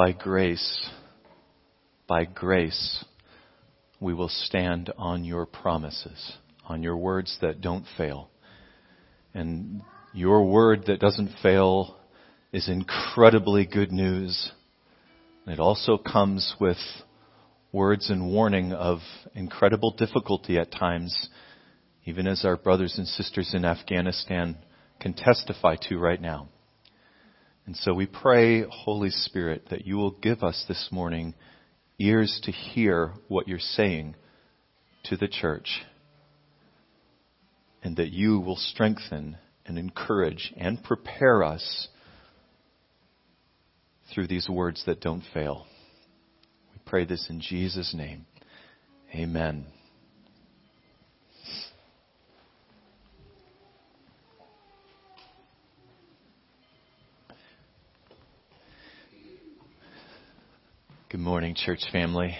by grace, by grace, we will stand on your promises, on your words that don't fail. And your word that doesn't fail is incredibly good news. It also comes with words and warning of incredible difficulty at times, even as our brothers and sisters in Afghanistan can testify to right now. And so we pray, Holy Spirit, that you will give us this morning ears to hear what you're saying to the church, and that you will strengthen and encourage and prepare us through these words that don't fail. We pray this in Jesus' name. Amen. Good morning, church family.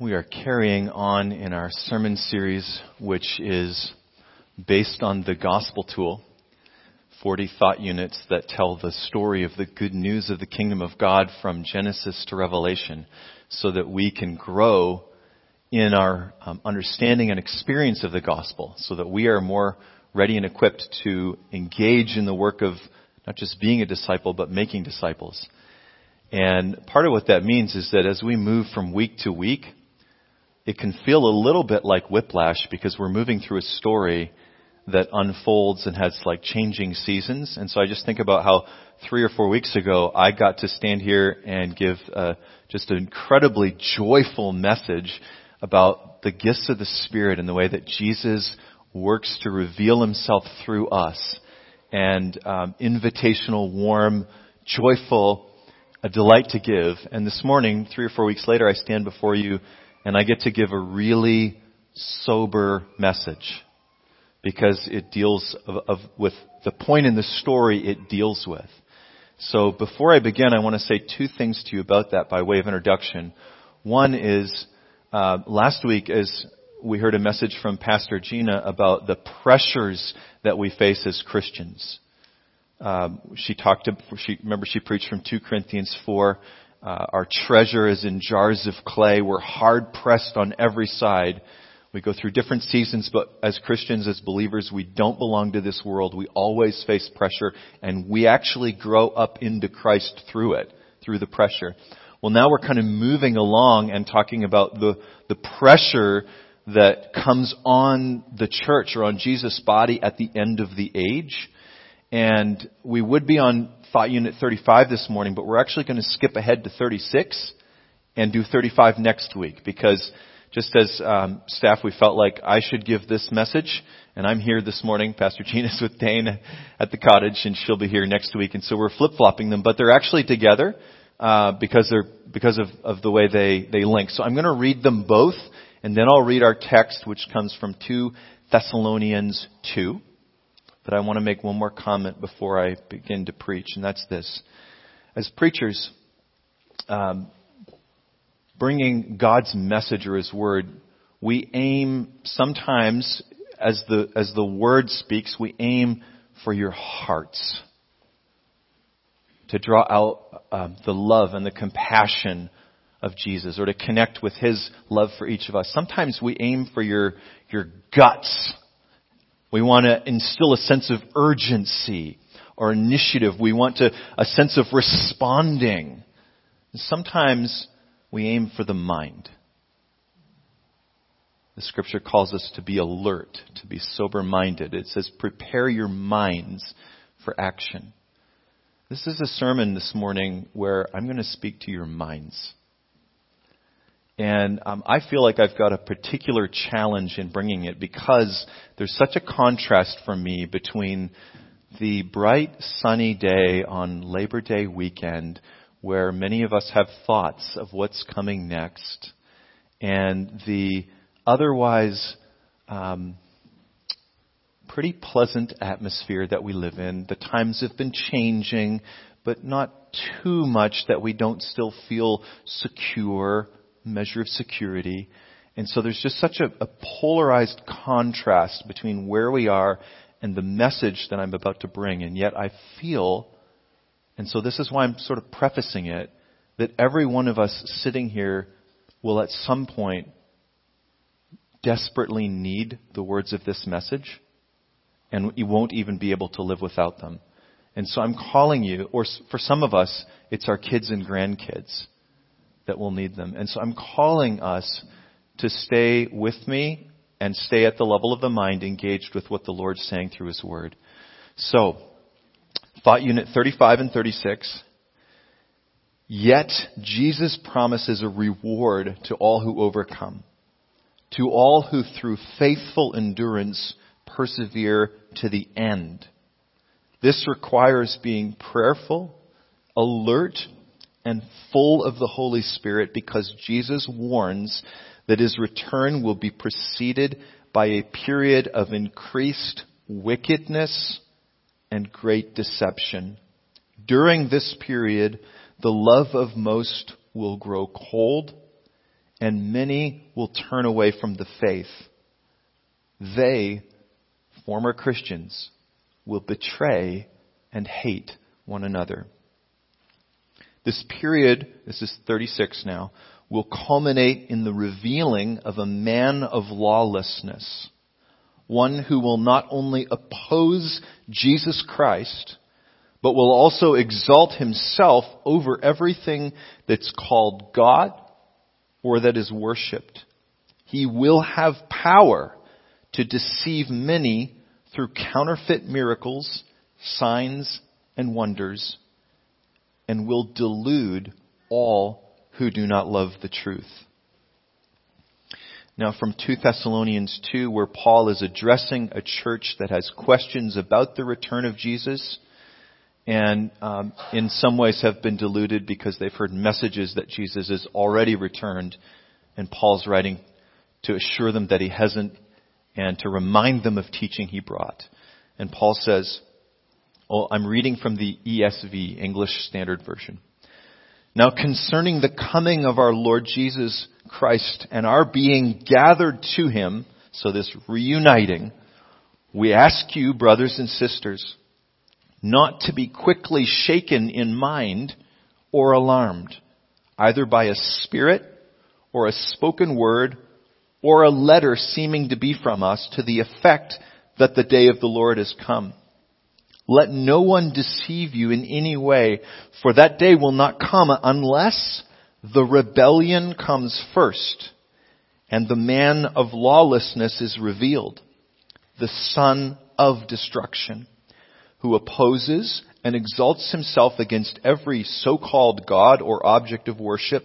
We are carrying on in our sermon series, which is based on the gospel tool 40 thought units that tell the story of the good news of the kingdom of God from Genesis to Revelation so that we can grow in our um, understanding and experience of the gospel so that we are more ready and equipped to engage in the work of not just being a disciple, but making disciples. And part of what that means is that as we move from week to week, it can feel a little bit like whiplash because we're moving through a story that unfolds and has like changing seasons. And so I just think about how three or four weeks ago I got to stand here and give uh, just an incredibly joyful message about the gifts of the Spirit and the way that Jesus works to reveal himself through us. And um, invitational, warm, joyful, a delight to give. And this morning, three or four weeks later, I stand before you and I get to give a really sober message because it deals of, of, with the point in the story it deals with. So before I begin, I want to say two things to you about that by way of introduction. One is uh, last week, as we heard a message from Pastor Gina about the pressures that we face as Christians. Um, she talked. To, she remember she preached from 2 Corinthians 4. Uh, our treasure is in jars of clay. We're hard pressed on every side. We go through different seasons, but as Christians, as believers, we don't belong to this world. We always face pressure, and we actually grow up into Christ through it, through the pressure. Well, now we're kind of moving along and talking about the, the pressure that comes on the church or on Jesus' body at the end of the age. And we would be on Thought Unit 35 this morning, but we're actually going to skip ahead to 36 and do 35 next week because just as um, staff, we felt like I should give this message, and I'm here this morning. Pastor Jean is with Dane at the cottage, and she'll be here next week, and so we're flip flopping them, but they're actually together uh, because they're because of, of the way they, they link. So I'm going to read them both, and then I'll read our text, which comes from 2 Thessalonians 2. But I want to make one more comment before I begin to preach, and that's this. As preachers, um, bringing God's message or His word, we aim sometimes, as the, as the word speaks, we aim for your hearts to draw out uh, the love and the compassion of Jesus or to connect with His love for each of us. Sometimes we aim for your, your guts. We want to instill a sense of urgency or initiative. We want to, a sense of responding. And sometimes we aim for the mind. The scripture calls us to be alert, to be sober minded. It says, prepare your minds for action. This is a sermon this morning where I'm going to speak to your minds. And um, I feel like I've got a particular challenge in bringing it because there's such a contrast for me between the bright, sunny day on Labor Day weekend where many of us have thoughts of what's coming next and the otherwise um, pretty pleasant atmosphere that we live in. The times have been changing, but not too much that we don't still feel secure, measure of security. And so there's just such a, a polarized contrast between where we are and the message that I'm about to bring. And yet I feel, and so this is why I'm sort of prefacing it, that every one of us sitting here will at some point desperately need the words of this message, and you won't even be able to live without them. And so I'm calling you, or for some of us, it's our kids and grandkids that will need them. And so I'm calling us to stay with me and stay at the level of the mind engaged with what the Lord's saying through His Word. So, thought unit 35 and 36. Yet Jesus promises a reward to all who overcome, to all who through faithful endurance persevere to the end. This requires being prayerful, alert, and full of the Holy Spirit because Jesus warns that his return will be preceded by a period of increased wickedness and great deception. During this period, the love of most will grow cold, and many will turn away from the faith. They, former Christians, will betray and hate one another. This period, this is 36 now, will culminate in the revealing of a man of lawlessness. One who will not only oppose Jesus Christ, but will also exalt himself over everything that's called God or that is worshipped. He will have power to deceive many through counterfeit miracles, signs, and wonders, and will delude all who do not love the truth. Now from 2 Thessalonians 2, where Paul is addressing a church that has questions about the return of Jesus, and um, in some ways have been deluded because they've heard messages that Jesus is already returned, and Paul's writing to assure them that he hasn't and to remind them of teaching he brought. And Paul says, well, I'm reading from the ESV, English Standard Version. Now concerning the coming of our Lord Jesus Christ and our being gathered to him, so this reuniting, we ask you, brothers and sisters, not to be quickly shaken in mind or alarmed, either by a spirit or a spoken word or a letter seeming to be from us to the effect that the day of the Lord has come. Let no one deceive you in any way, for that day will not come unless the rebellion comes first and the man of lawlessness is revealed, the son of destruction who opposes and exalts himself against every so-called God or object of worship,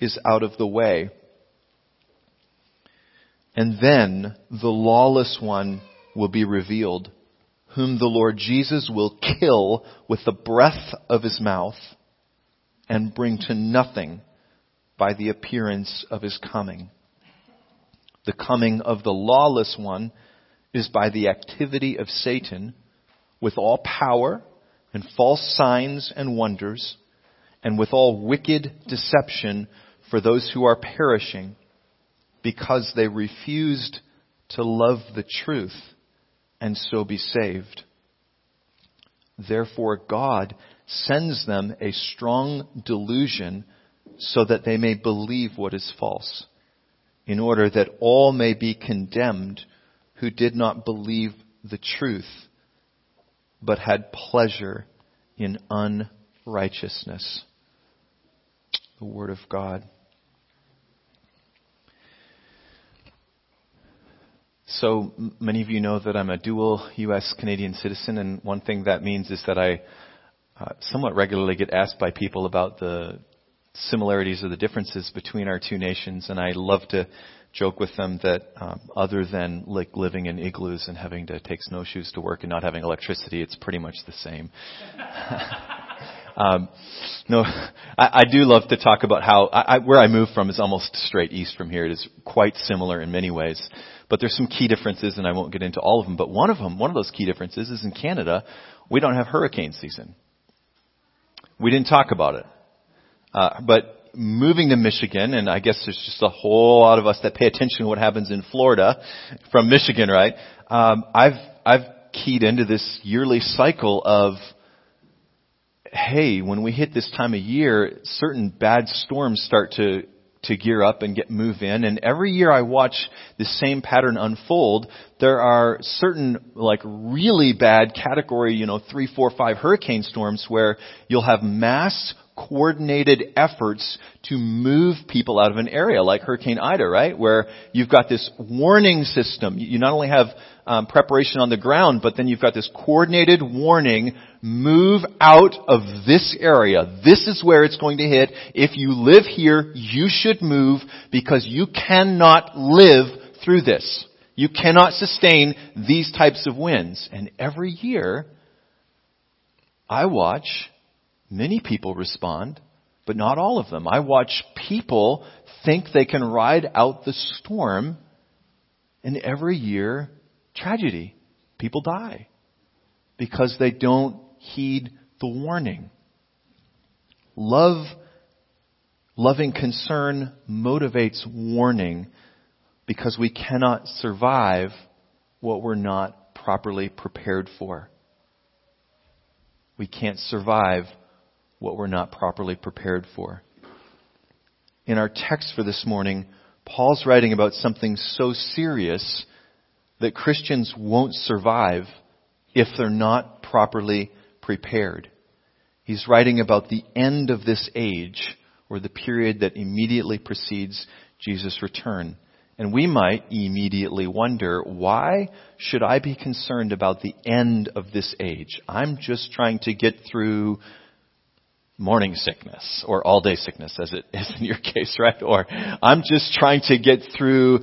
is out of the way. And then the lawless one will be revealed, whom the Lord Jesus will kill with the breath of his mouth and bring to nothing by the appearance of his coming. The coming of the lawless one is by the activity of Satan with all power and false signs and wonders and with all wicked deception for those who are perishing because they refused to love the truth and so be saved. Therefore God sends them a strong delusion so that they may believe what is false in order that all may be condemned who did not believe the truth, but had pleasure in unrighteousness. The Word of God. So many of you know that I'm a dual U.S. Canadian citizen, and one thing that means is that I uh, somewhat regularly get asked by people about the similarities or the differences between our two nations, and I love to joke with them that um, other than like living in igloos and having to take snowshoes to work and not having electricity, it's pretty much the same. um, no, I, I do love to talk about how I, I, where I moved from is almost straight east from here. It is quite similar in many ways, but there's some key differences, and I won't get into all of them. But one of them, one of those key differences, is in Canada, we don't have hurricane season. We didn't talk about it, uh, but moving to Michigan, and I guess there's just a whole lot of us that pay attention to what happens in Florida from Michigan, right? Um, I've I've keyed into this yearly cycle of hey, when we hit this time of year, certain bad storms start to to gear up and get move in and every year I watch the same pattern unfold there are certain like really bad category you know three four five hurricane storms where you'll have mass coordinated efforts to move people out of an area like Hurricane Ida, right? Where you've got this warning system. You not only have um, preparation on the ground, but then you've got this coordinated warning, move out of this area. This is where it's going to hit. If you live here, you should move because you cannot live through this. You cannot sustain these types of winds. And every year, I watch Many people respond, but not all of them. I watch people think they can ride out the storm, and every year, tragedy. People die because they don't heed the warning. Love, loving concern motivates warning because we cannot survive what we're not properly prepared for. We can't survive what we're not properly prepared for. In our text for this morning, Paul's writing about something so serious that Christians won't survive if they're not properly prepared. He's writing about the end of this age, or the period that immediately precedes Jesus' return. And we might immediately wonder, why should I be concerned about the end of this age? I'm just trying to get through morning sickness or all day sickness as it is in your case, right? Or I'm just trying to get through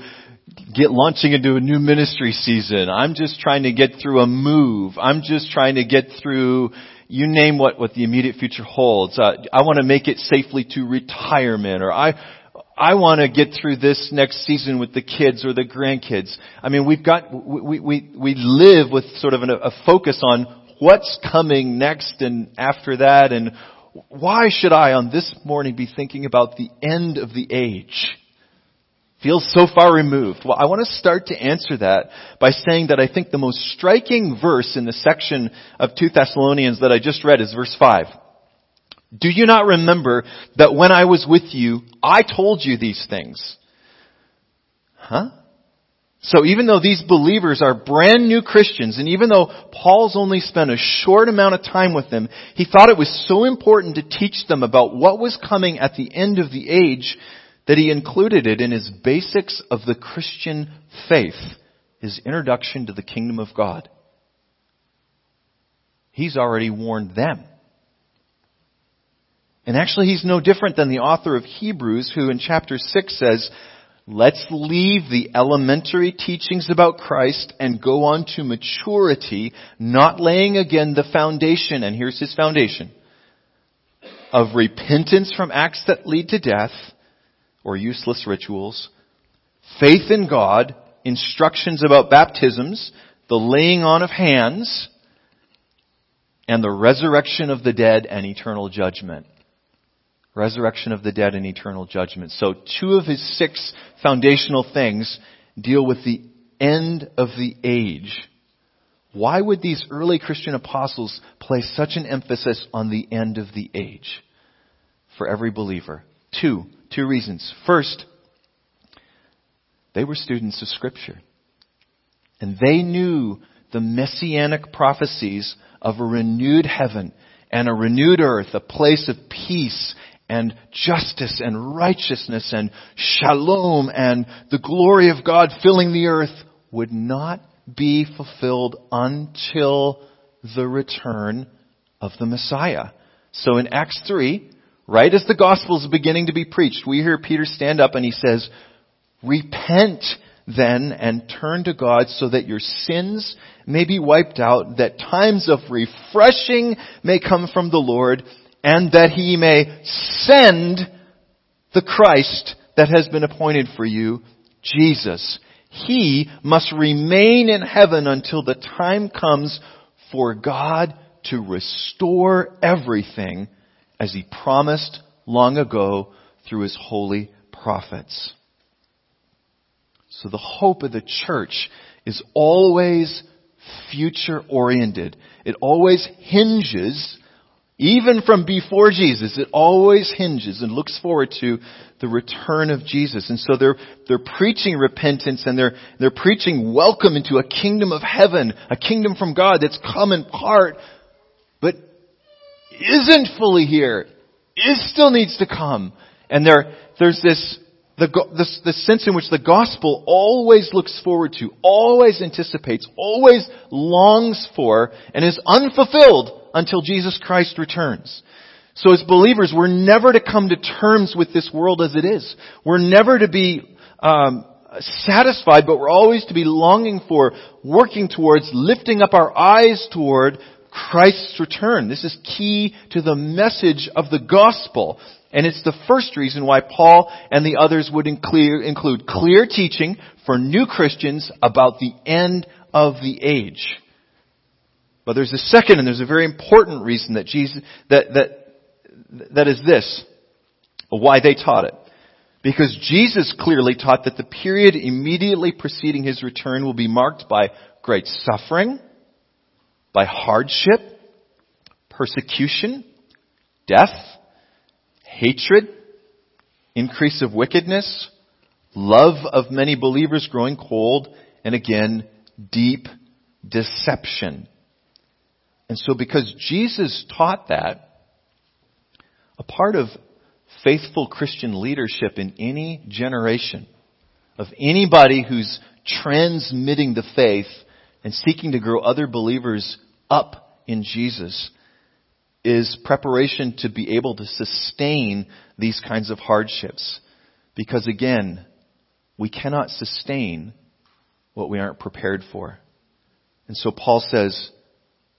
get launching into a new ministry season. I'm just trying to get through a move. I'm just trying to get through you name what what the immediate future holds. Uh, I want to make it safely to retirement or I I want to get through this next season with the kids or the grandkids. I mean, we've got, we, we, we live with sort of an, a focus on what's coming next and after that and why should I on this morning be thinking about the end of the age? Feels so far removed. Well, I want to start to answer that by saying that I think the most striking verse in the section of 2 Thessalonians that I just read is verse 5. Do you not remember that when I was with you, I told you these things? Huh? So even though these believers are brand new Christians, and even though Paul's only spent a short amount of time with them, he thought it was so important to teach them about what was coming at the end of the age that he included it in his basics of the Christian faith, his introduction to the kingdom of God. He's already warned them. And actually he's no different than the author of Hebrews who in chapter 6 says, Let's leave the elementary teachings about Christ and go on to maturity, not laying again the foundation, and here's his foundation, of repentance from acts that lead to death or useless rituals, faith in God, instructions about baptisms, the laying on of hands, and the resurrection of the dead and eternal judgment resurrection of the dead and eternal judgment. So two of his six foundational things deal with the end of the age. Why would these early Christian apostles place such an emphasis on the end of the age for every believer? Two, two reasons. First, they were students of scripture. And they knew the messianic prophecies of a renewed heaven and a renewed earth, a place of peace and justice and righteousness and shalom and the glory of God filling the earth would not be fulfilled until the return of the Messiah. So in Acts 3, right as the gospel is beginning to be preached, we hear Peter stand up and he says, Repent then and turn to God so that your sins may be wiped out, that times of refreshing may come from the Lord, and that He may send the Christ that has been appointed for you, Jesus. He must remain in heaven until the time comes for God to restore everything as He promised long ago through His holy prophets. So the hope of the church is always future oriented. It always hinges, even from before Jesus, it always hinges and looks forward to the return of Jesus. And so they're, they're preaching repentance and they're, they're preaching welcome into a kingdom of heaven, a kingdom from God that's come in part, isn't fully here. It still needs to come. And there, there's this the, the sense in which the gospel always looks forward to, always anticipates, always longs for, and is unfulfilled until Jesus Christ returns. So as believers, we're never to come to terms with this world as it is. We're never to be um, satisfied, but we're always to be longing for, working towards, lifting up our eyes toward Christ's return. This is key to the message of the gospel. And it's the first reason why Paul and the others would include clear teaching for new Christians about the end of the age. But there's a second and there's a very important reason that Jesus, that, that, that is this, why they taught it. Because Jesus clearly taught that the period immediately preceding his return will be marked by great suffering, by hardship, persecution, death, hatred, increase of wickedness, love of many believers growing cold, and again, deep deception. And so because Jesus taught that, a part of faithful Christian leadership in any generation, of anybody who's transmitting the faith and seeking to grow other believers up in Jesus, is preparation to be able to sustain these kinds of hardships. Because again, we cannot sustain what we aren't prepared for. And so Paul says,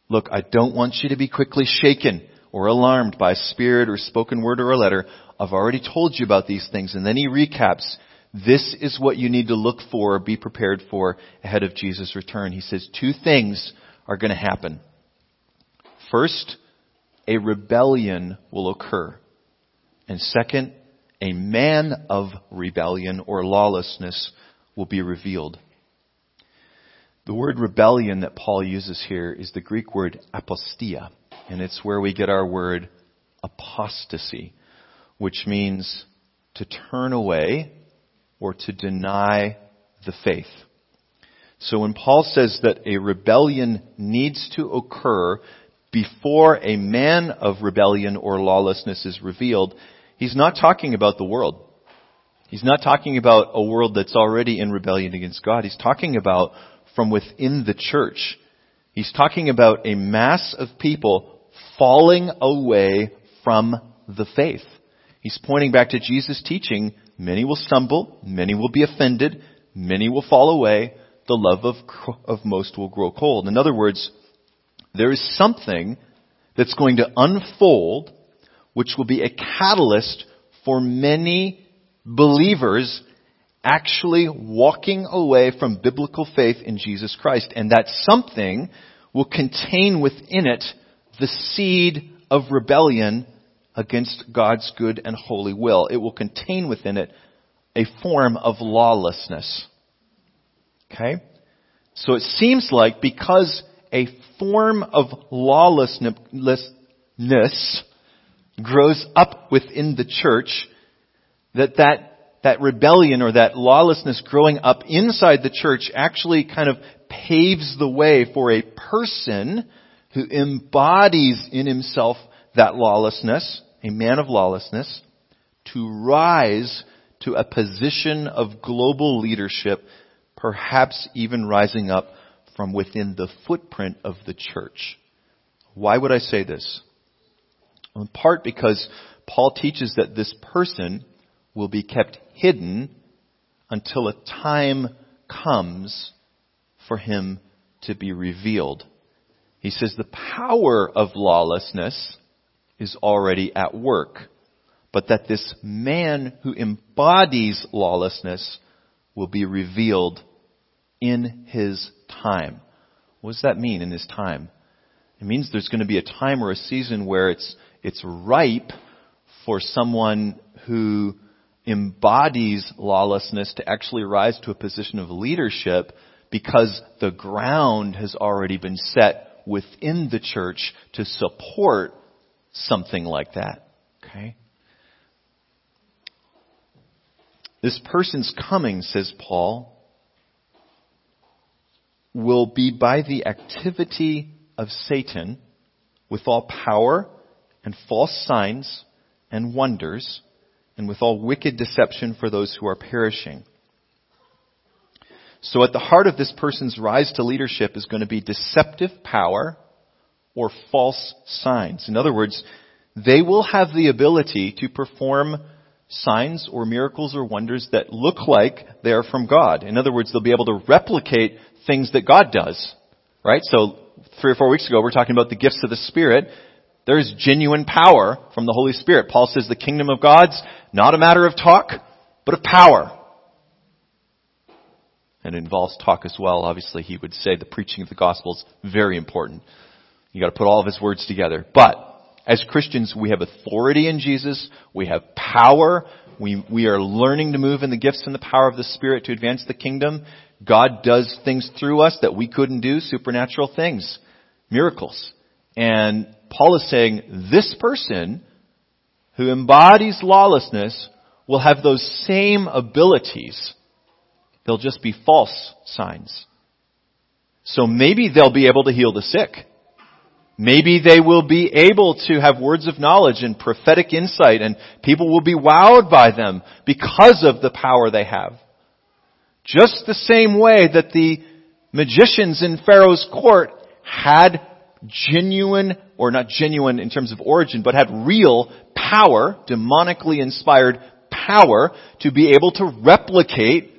look, I don't want you to be quickly shaken or alarmed by a spirit or spoken word or a letter. I've already told you about these things. And then he recaps, this is what you need to look for or be prepared for ahead of Jesus' return. He says two things are going to happen. First, a rebellion will occur. And second, a man of rebellion or lawlessness will be revealed. The word rebellion that Paul uses here is the Greek word apostasia, and it's where we get our word apostasy, which means to turn away or to deny the faith. So when Paul says that a rebellion needs to occur before a man of rebellion or lawlessness is revealed, he's not talking about the world. He's not talking about a world that's already in rebellion against God. He's talking about from within the church. He's talking about a mass of people falling away from the faith. He's pointing back to Jesus' teaching, many will stumble, many will be offended, many will fall away, the love of, of most will grow cold. In other words, there is something that's going to unfold which will be a catalyst for many believers actually walking away from biblical faith in Jesus Christ. And that something will contain within it the seed of rebellion against God's good and holy will. It will contain within it a form of lawlessness. Okay? So it seems like because a form of lawlessness grows up within the church, that that that rebellion or that lawlessness growing up inside the church actually kind of paves the way for a person who embodies in himself that lawlessness, a man of lawlessness, to rise to a position of global leadership, perhaps even rising up from within the footprint of the church. Why would I say this? In part because Paul teaches that this person will be kept hidden until a time comes for him to be revealed. He says the power of lawlessness is already at work, but that this man who embodies lawlessness will be revealed in his time. What does that mean in his time? It means there's going to be a time or a season where it's, it's ripe for someone who embodies lawlessness to actually rise to a position of leadership because the ground has already been set within the church to support something like that. Okay? This person's coming, says Paul, will be by the activity of Satan with all power and false signs and wonders and with all wicked deception for those who are perishing. So at the heart of this person's rise to leadership is going to be deceptive power or false signs. In other words, they will have the ability to perform signs or miracles or wonders that look like they're from God. In other words, they'll be able to replicate things that God does. Right? So three or four weeks ago, we we're talking about the gifts of the Spirit. There is genuine power from the Holy Spirit. Paul says the kingdom of God's not a matter of talk, but of power. And it involves talk as well. Obviously, he would say the preaching of the gospel is very important. You gotta put all of his words together. But, as Christians, we have authority in Jesus. We have power. We, we are learning to move in the gifts and the power of the Spirit to advance the kingdom. God does things through us that we couldn't do, supernatural things, miracles. And Paul is saying this person who embodies lawlessness will have those same abilities. They'll just be false signs. So maybe they'll be able to heal the sick. Maybe they will be able to have words of knowledge and prophetic insight and people will be wowed by them because of the power they have. Just the same way that the magicians in Pharaoh's court had genuine, or not genuine in terms of origin, but had real power, demonically inspired power to be able to replicate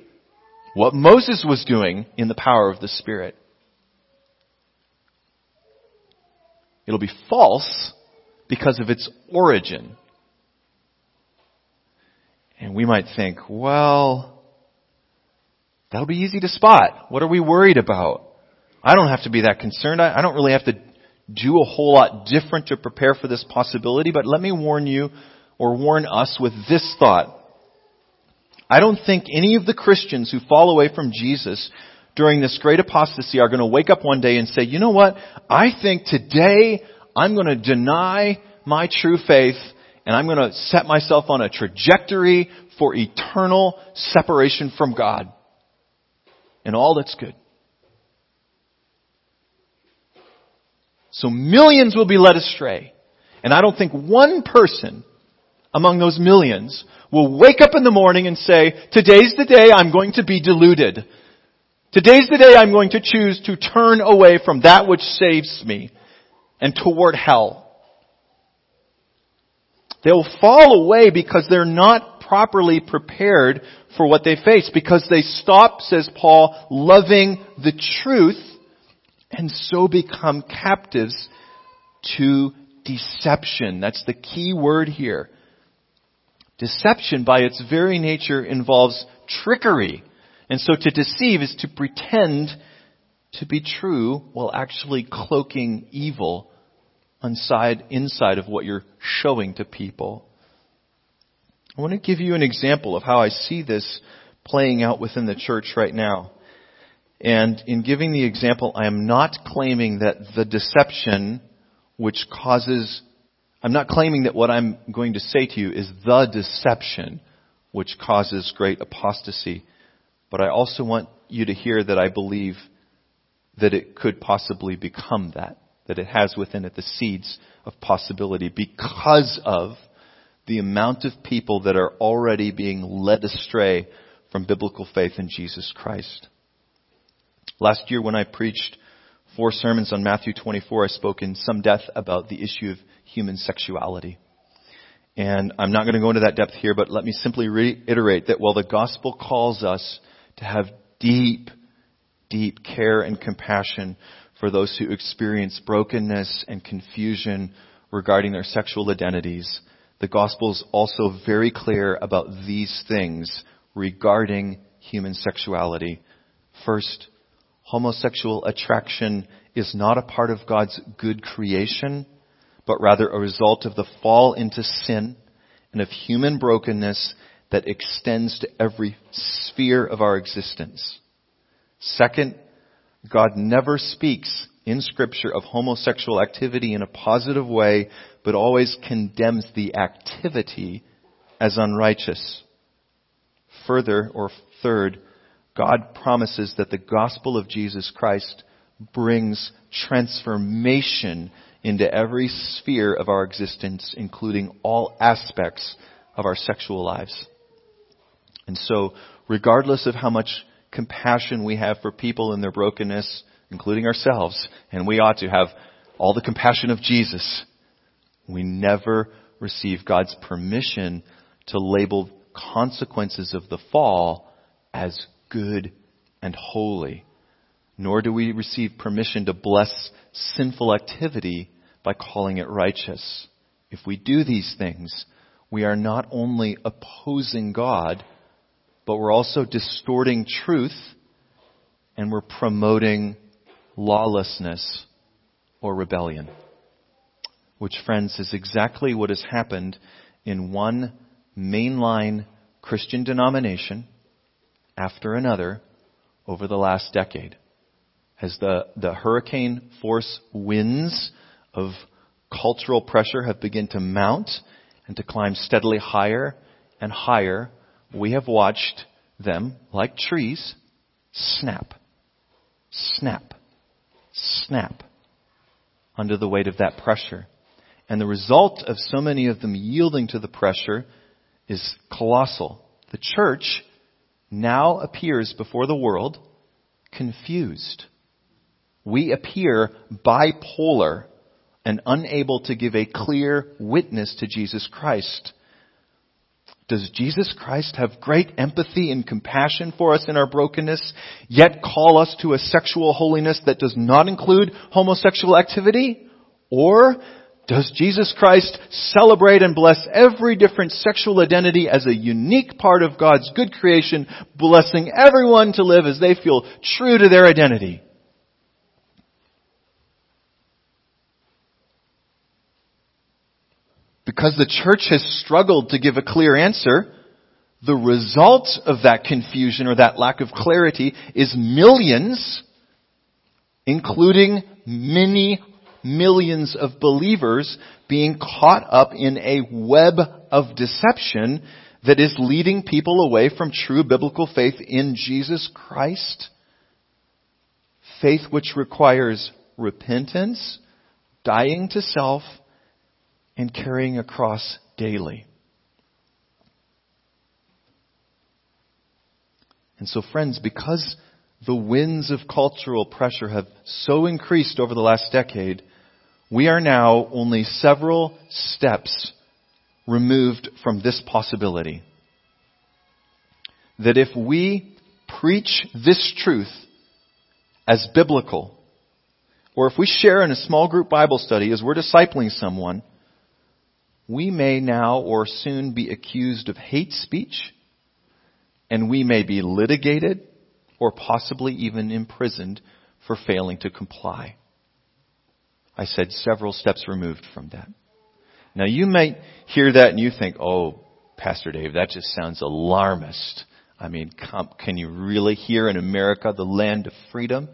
what Moses was doing in the power of the Spirit. It'll be false because of its origin. And we might think, well, That'll be easy to spot. What are we worried about? I don't have to be that concerned. I, don't really have to do a whole lot different to prepare for this possibility, but let me warn you or warn us with this thought. I don't think any of the Christians who fall away from Jesus during this great apostasy are going to wake up one day and say, you know what? I think today I'm going to deny my true faith and I'm going to set myself on a trajectory for eternal separation from God and all that's good. So millions will be led astray. And I don't think one person among those millions will wake up in the morning and say, today's the day I'm going to be deluded. Today's the day I'm going to choose to turn away from that which saves me and toward hell. They'll fall away because they're not properly prepared for what they face because they stop, says Paul, loving the truth and so become captives to deception. That's the key word here. Deception by its very nature involves trickery. And so to deceive is to pretend to be true while actually cloaking evil inside, inside of what you're showing to people. I want to give you an example of how I see this playing out within the church right now. And in giving the example, I am not claiming that the deception which causes, I'm not claiming that what I'm going to say to you is the deception which causes great apostasy. But I also want you to hear that I believe that it could possibly become that, that it has within it the seeds of possibility because of the amount of people that are already being led astray from biblical faith in Jesus Christ. Last year when I preached four sermons on Matthew 24, I spoke in some depth about the issue of human sexuality. And I'm not going to go into that depth here, but let me simply reiterate that while the gospel calls us to have deep, deep care and compassion for those who experience brokenness and confusion regarding their sexual identities, the gospel is also very clear about these things regarding human sexuality. First, homosexual attraction is not a part of God's good creation, but rather a result of the fall into sin and of human brokenness that extends to every sphere of our existence. Second, God never speaks in scripture of homosexual activity in a positive way, but always condemns the activity as unrighteous. Further, or third, God promises that the gospel of Jesus Christ brings transformation into every sphere of our existence, including all aspects of our sexual lives. And so, regardless of how much compassion we have for people in their brokenness, including ourselves, and we ought to have all the compassion of Jesus, we never receive God's permission to label consequences of the fall as good and holy. Nor do we receive permission to bless sinful activity by calling it righteous. If we do these things, we are not only opposing God, but we're also distorting truth and we're promoting lawlessness or rebellion. Which, friends, is exactly what has happened in one mainline Christian denomination after another over the last decade. As the, the hurricane force winds of cultural pressure have begun to mount and to climb steadily higher and higher, we have watched them, like trees, snap, snap, snap under the weight of that pressure. And the result of so many of them yielding to the pressure is colossal. The church now appears before the world confused. We appear bipolar and unable to give a clear witness to Jesus Christ. Does Jesus Christ have great empathy and compassion for us in our brokenness, yet call us to a sexual holiness that does not include homosexual activity? Or does Jesus Christ celebrate and bless every different sexual identity as a unique part of God's good creation, blessing everyone to live as they feel true to their identity? Because the church has struggled to give a clear answer, the result of that confusion or that lack of clarity is millions, including many millions of believers being caught up in a web of deception that is leading people away from true biblical faith in Jesus Christ. Faith which requires repentance, dying to self, and carrying a cross daily. And so friends, because the winds of cultural pressure have so increased over the last decade, we are now only several steps removed from this possibility. That if we preach this truth as biblical, or if we share in a small group Bible study as we're discipling someone, we may now or soon be accused of hate speech, and we may be litigated or possibly even imprisoned for failing to comply. I said several steps removed from that. Now you might hear that and you think, oh, Pastor Dave, that just sounds alarmist. I mean, can you really hear in America, the land of freedom?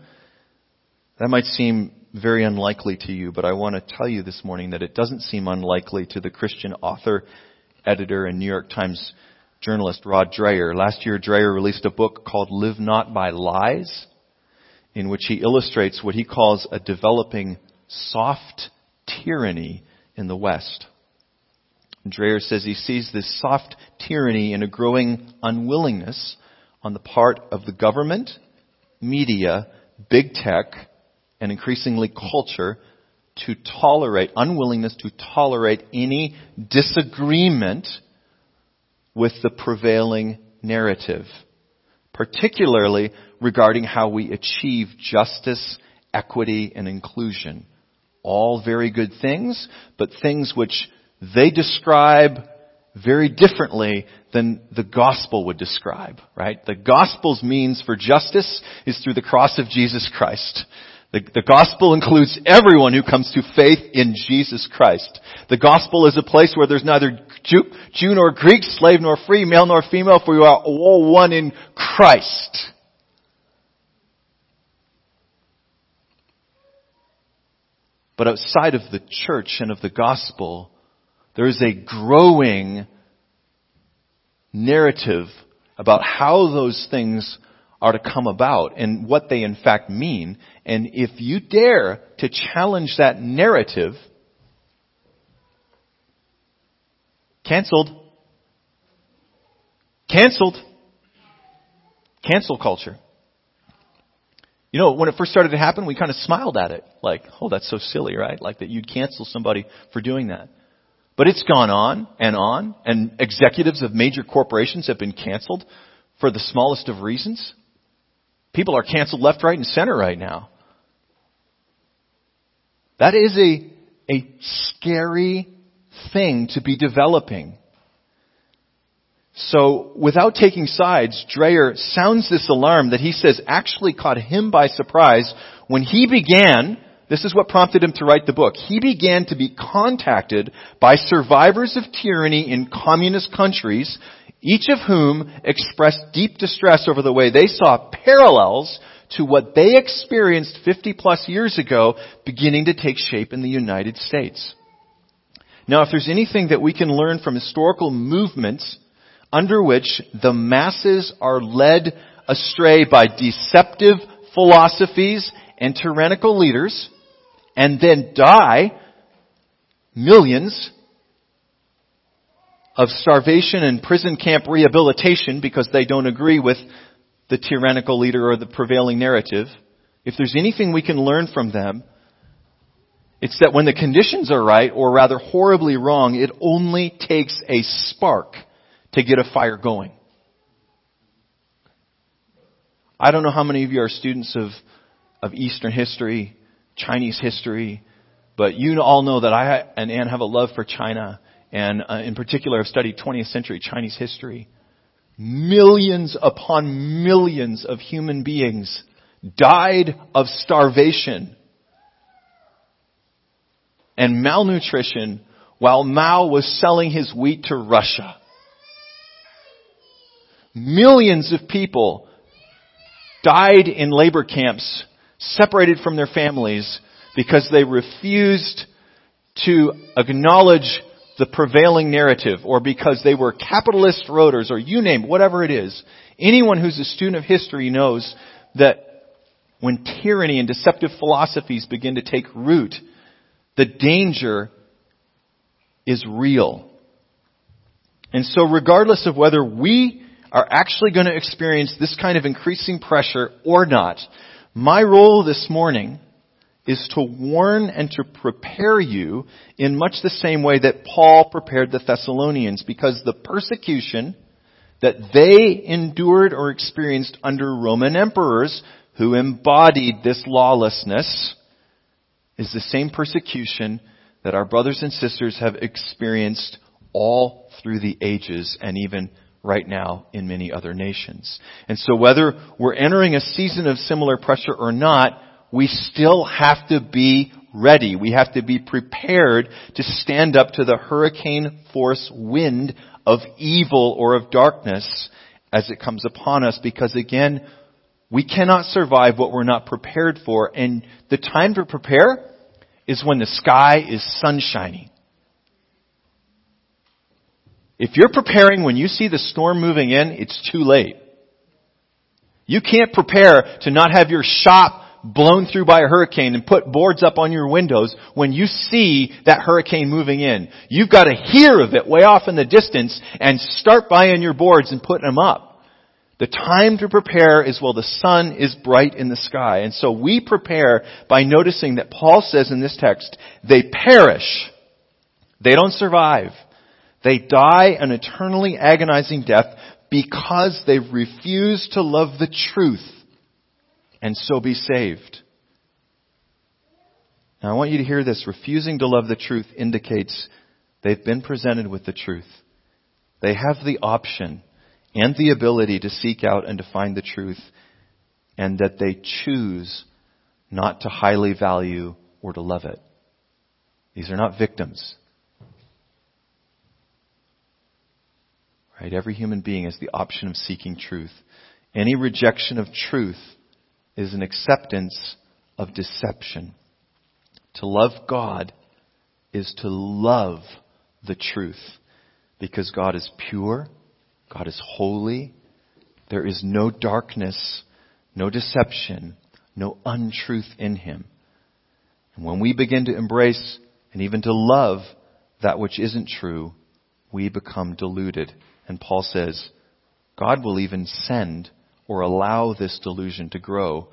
That might seem very unlikely to you, but I want to tell you this morning that it doesn't seem unlikely to the Christian author, editor, and New York Times journalist Rod Dreher. Last year, Dreher released a book called Live Not by Lies, in which he illustrates what he calls a developing soft tyranny in the West. Dreher says he sees this soft tyranny in a growing unwillingness on the part of the government, media, big tech, and increasingly culture to tolerate, unwillingness to tolerate any disagreement with the prevailing narrative, particularly regarding how we achieve justice, equity, and inclusion. All very good things, but things which they describe very differently than the gospel would describe, right? The gospel's means for justice is through the cross of Jesus Christ. The, the, gospel includes everyone who comes to faith in Jesus Christ. The gospel is a place where there's neither Jew, Jew nor Greek, slave nor free, male nor female, for we are all one in Christ. But outside of the church and of the gospel, there is a growing narrative about how those things are to come about and what they in fact mean. And if you dare to challenge that narrative, canceled. Canceled. Cancel culture. You know, when it first started to happen, we kind of smiled at it. Like, oh, that's so silly, right? Like that you'd cancel somebody for doing that. But it's gone on and on, and executives of major corporations have been canceled for the smallest of reasons. People are canceled left, right, and center right now. That is a, a scary thing to be developing. So, without taking sides, Dreher sounds this alarm that he says actually caught him by surprise when he began this is what prompted him to write the book. He began to be contacted by survivors of tyranny in communist countries, each of whom expressed deep distress over the way they saw parallels to what they experienced 50 plus years ago beginning to take shape in the United States. Now, if there's anything that we can learn from historical movements under which the masses are led astray by deceptive philosophies and tyrannical leaders, and then die millions of starvation and prison camp rehabilitation because they don't agree with the tyrannical leader or the prevailing narrative, if there's anything we can learn from them, it's that when the conditions are right, or rather horribly wrong, it only takes a spark to get a fire going. I don't know how many of you are students of, of Eastern history Chinese history, but you all know that I and Anne have a love for China, and uh, in particular, I've studied 20th century Chinese history. Millions upon millions of human beings died of starvation and malnutrition while Mao was selling his wheat to Russia. Millions of people died in labor camps separated from their families because they refused to acknowledge the prevailing narrative or because they were capitalist roaders or you name whatever it is. Anyone who's a student of history knows that when tyranny and deceptive philosophies begin to take root, the danger is real. And so regardless of whether we are actually going to experience this kind of increasing pressure or not, my role this morning is to warn and to prepare you in much the same way that Paul prepared the Thessalonians because the persecution that they endured or experienced under Roman emperors who embodied this lawlessness is the same persecution that our brothers and sisters have experienced all through the ages and even right now in many other nations. And so whether we're entering a season of similar pressure or not, we still have to be ready. We have to be prepared to stand up to the hurricane force wind of evil or of darkness as it comes upon us because again, we cannot survive what we're not prepared for and the time to prepare is when the sky is sunshiny. If you're preparing when you see the storm moving in, it's too late. You can't prepare to not have your shop blown through by a hurricane and put boards up on your windows when you see that hurricane moving in. You've got to hear of it way off in the distance and start buying your boards and putting them up. The time to prepare is while the sun is bright in the sky. And so we prepare by noticing that Paul says in this text, they perish. They don't survive. They die an eternally agonizing death because they refuse to love the truth and so be saved. Now I want you to hear this. Refusing to love the truth indicates they've been presented with the truth. They have the option and the ability to seek out and to find the truth, and that they choose not to highly value or to love it. These are not victims. Right? Every human being has the option of seeking truth. Any rejection of truth is an acceptance of deception. To love God is to love the truth because God is pure, God is holy, there is no darkness, no deception, no untruth in Him. And when we begin to embrace and even to love that which isn't true, we become deluded. And Paul says, God will even send or allow this delusion to grow.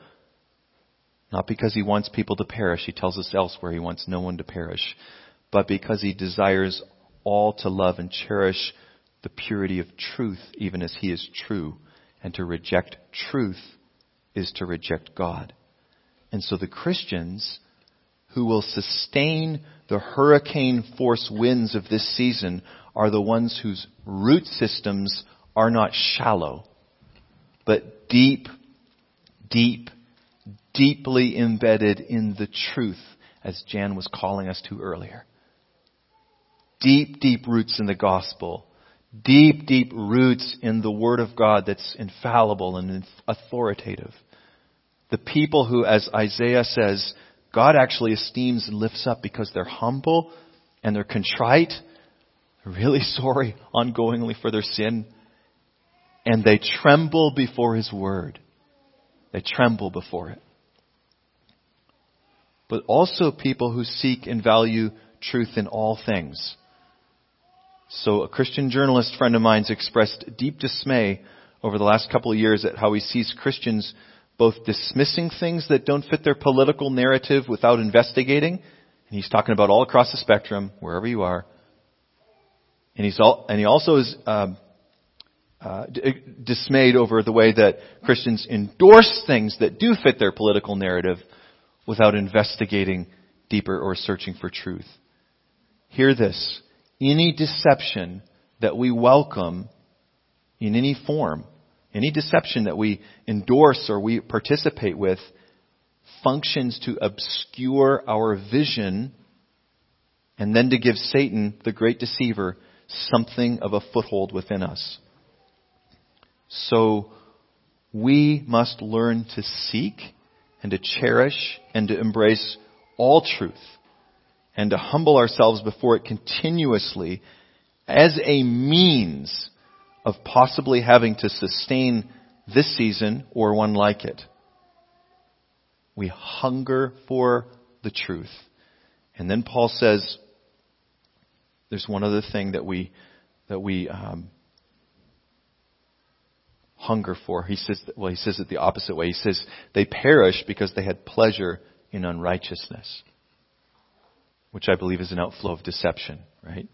Not because he wants people to perish, he tells us elsewhere he wants no one to perish, but because he desires all to love and cherish the purity of truth, even as he is true. And to reject truth is to reject God. And so the Christians who will sustain the hurricane force winds of this season are the ones whose root systems are not shallow, but deep, deep, deeply embedded in the truth, as Jan was calling us to earlier. Deep, deep roots in the gospel. Deep, deep roots in the Word of God that's infallible and authoritative. The people who, as Isaiah says, God actually esteems and lifts up because they're humble and they're contrite really sorry ongoingly for their sin, and they tremble before His Word. They tremble before it. But also people who seek and value truth in all things. So a Christian journalist friend of mine's expressed deep dismay over the last couple of years at how he sees Christians both dismissing things that don't fit their political narrative without investigating, and he's talking about all across the spectrum, wherever you are, and, he's all, and he also is um, uh, d- dismayed over the way that Christians endorse things that do fit their political narrative without investigating deeper or searching for truth. Hear this. Any deception that we welcome in any form, any deception that we endorse or we participate with, functions to obscure our vision and then to give Satan, the great deceiver, something of a foothold within us. So we must learn to seek and to cherish and to embrace all truth and to humble ourselves before it continuously as a means of possibly having to sustain this season or one like it. We hunger for the truth. And then Paul says, there's one other thing that we that we um, hunger for. He says, well, he says it the opposite way. He says they perish because they had pleasure in unrighteousness, which I believe is an outflow of deception, right?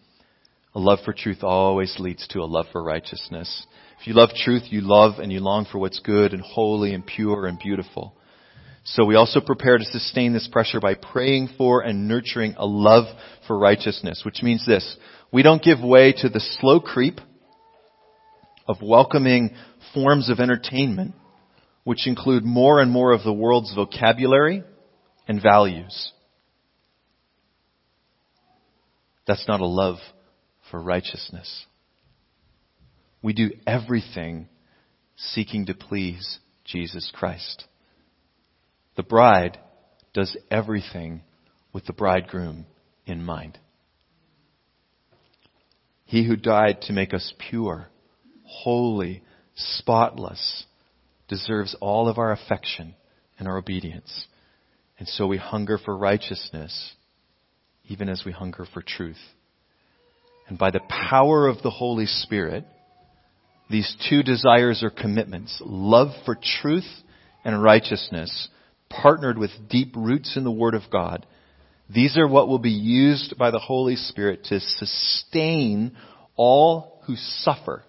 A love for truth always leads to a love for righteousness. If you love truth, you love and you long for what's good and holy and pure and beautiful. So we also prepare to sustain this pressure by praying for and nurturing a love for righteousness, which means this. We don't give way to the slow creep of welcoming forms of entertainment, which include more and more of the world's vocabulary and values. That's not a love for righteousness. We do everything seeking to please Jesus Christ. The bride does everything with the bridegroom in mind. He who died to make us pure, holy, spotless, deserves all of our affection and our obedience. And so we hunger for righteousness, even as we hunger for truth. And by the power of the Holy Spirit, these two desires or commitments, love for truth and righteousness, partnered with deep roots in the Word of God, these are what will be used by the Holy Spirit to sustain all who suffer,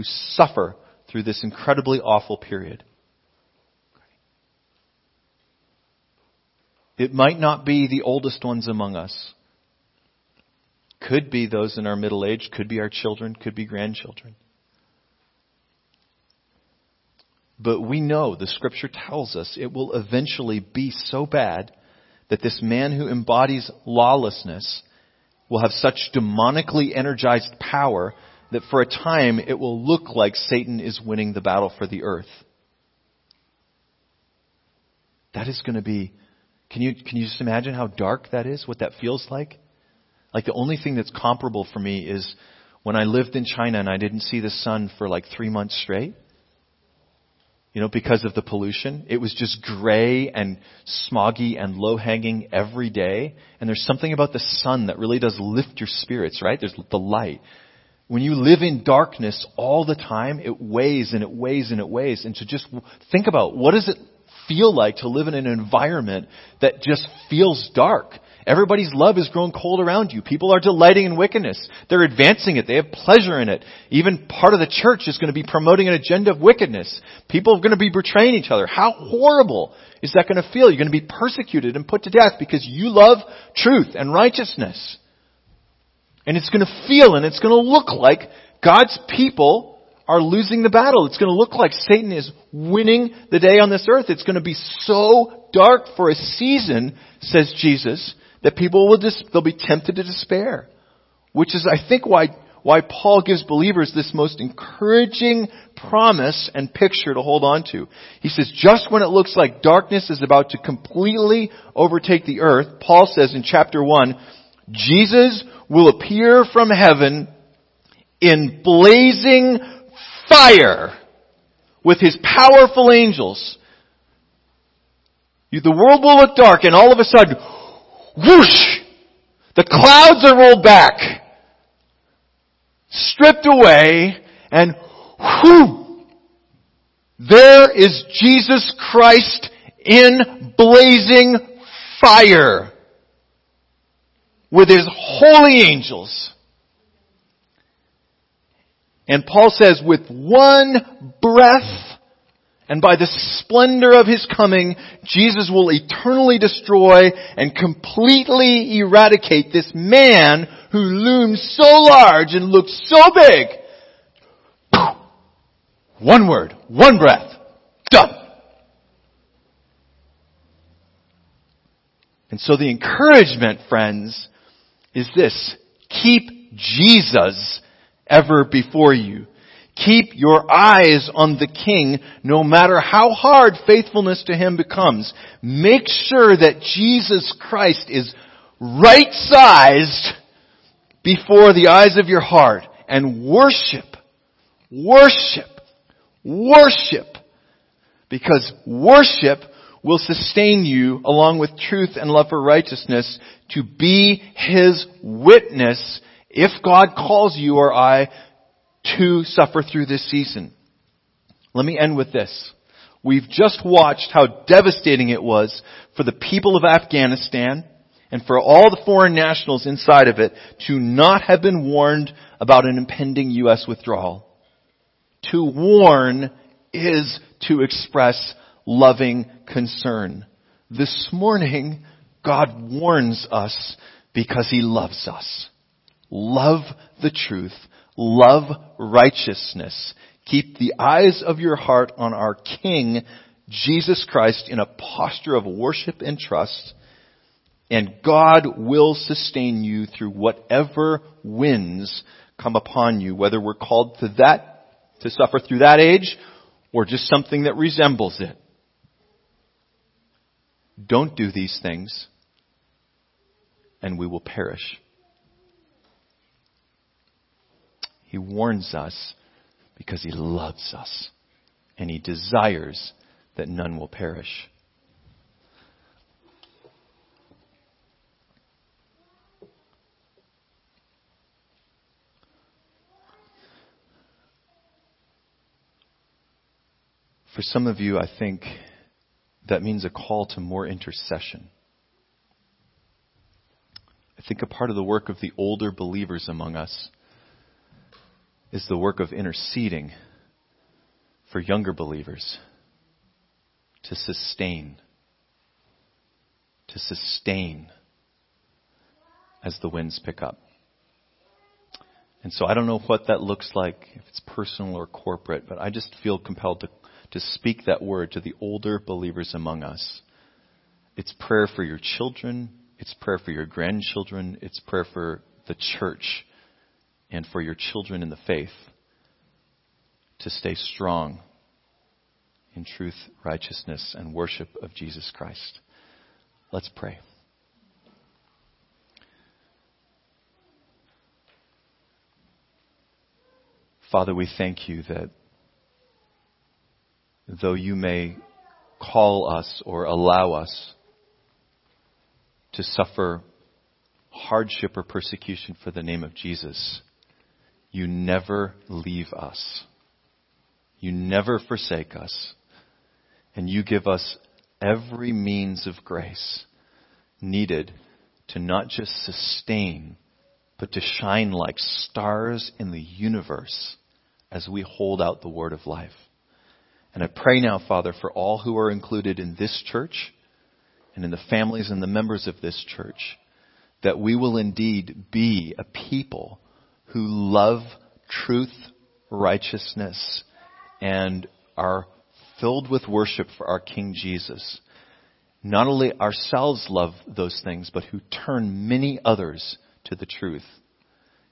who suffer through this incredibly awful period. It might not be the oldest ones among us. Could be those in our middle age, could be our children, could be grandchildren. But we know, the scripture tells us, it will eventually be so bad that this man who embodies lawlessness will have such demonically energized power that for a time it will look like Satan is winning the battle for the earth. That is going to be, can you, can you just imagine how dark that is? What that feels like? Like the only thing that's comparable for me is when I lived in China and I didn't see the sun for like three months straight. You know, because of the pollution. It was just gray and smoggy and low hanging every day. And there's something about the sun that really does lift your spirits, right? There's the light. When you live in darkness all the time, it weighs and it weighs and it weighs. And to just think about what does it feel like to live in an environment that just feels dark? Everybody's love has grown cold around you. People are delighting in wickedness. They're advancing it. They have pleasure in it. Even part of the church is going to be promoting an agenda of wickedness. People are going to be betraying each other. How horrible is that going to feel? You're going to be persecuted and put to death because you love truth and righteousness. And it's going to feel and it's going to look like God's people are losing the battle. It's going to look like Satan is winning the day on this earth. It's going to be so dark for a season, says Jesus, that people will just, they'll be tempted to despair. Which is, I think, why, why Paul gives believers this most encouraging promise and picture to hold on to. He says, just when it looks like darkness is about to completely overtake the earth, Paul says in chapter 1, Jesus will appear from heaven in blazing fire with his powerful angels. The world will look dark and all of a sudden, whoosh! The clouds are rolled back, stripped away, and whoo! There is Jesus Christ in blazing fire with his holy angels. And Paul says, with one breath, and by the splendor of his coming, Jesus will eternally destroy and completely eradicate this man who looms so large and looks so big. One word, one breath, done. And so the encouragement, friends, is this. Keep Jesus ever before you. Keep your eyes on the King no matter how hard faithfulness to Him becomes. Make sure that Jesus Christ is right sized before the eyes of your heart and worship, worship, worship. Because worship will sustain you along with truth and love for righteousness to be His witness if God calls you or I to suffer through this season. Let me end with this. We've just watched how devastating it was for the people of Afghanistan and for all the foreign nationals inside of it to not have been warned about an impending U.S. withdrawal. To warn is to express loving concern. This morning, God warns us because He loves us. Love the truth Love righteousness. Keep the eyes of your heart on our King, Jesus Christ, in a posture of worship and trust. And God will sustain you through whatever winds come upon you, whether we're called to that, to suffer through that age, or just something that resembles it. Don't do these things, and we will perish. He warns us because He loves us and He desires that none will perish. For some of you, I think that means a call to more intercession. I think a part of the work of the older believers among us is the work of interceding for younger believers to sustain, to sustain as the winds pick up. And so I don't know what that looks like, if it's personal or corporate, but I just feel compelled to, to speak that word to the older believers among us. It's prayer for your children, it's prayer for your grandchildren. It's prayer for the church and for your children in the faith to stay strong in truth, righteousness, and worship of Jesus Christ. Let's pray. Father, we thank you that though you may call us or allow us to suffer hardship or persecution for the name of Jesus, you never leave us. You never forsake us. And you give us every means of grace needed to not just sustain, but to shine like stars in the universe as we hold out the word of life. And I pray now, Father, for all who are included in this church and in the families and the members of this church that we will indeed be a people who love truth, righteousness, and are filled with worship for our King Jesus. Not only ourselves love those things, but who turn many others to the truth.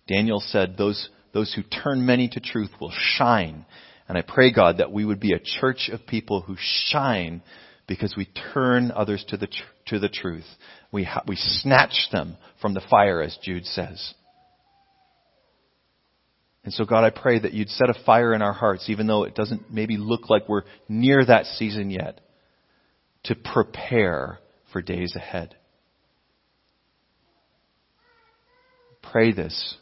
Daniel said, those, those who turn many to truth will shine. And I pray, God, that we would be a church of people who shine because we turn others to the, tr- to the truth. We, ha- we snatch them from the fire, as Jude says. And so, God, I pray that you'd set a fire in our hearts, even though it doesn't maybe look like we're near that season yet, to prepare for days ahead. Pray this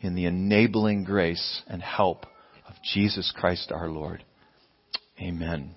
in the enabling grace and help Jesus Christ our Lord. Amen.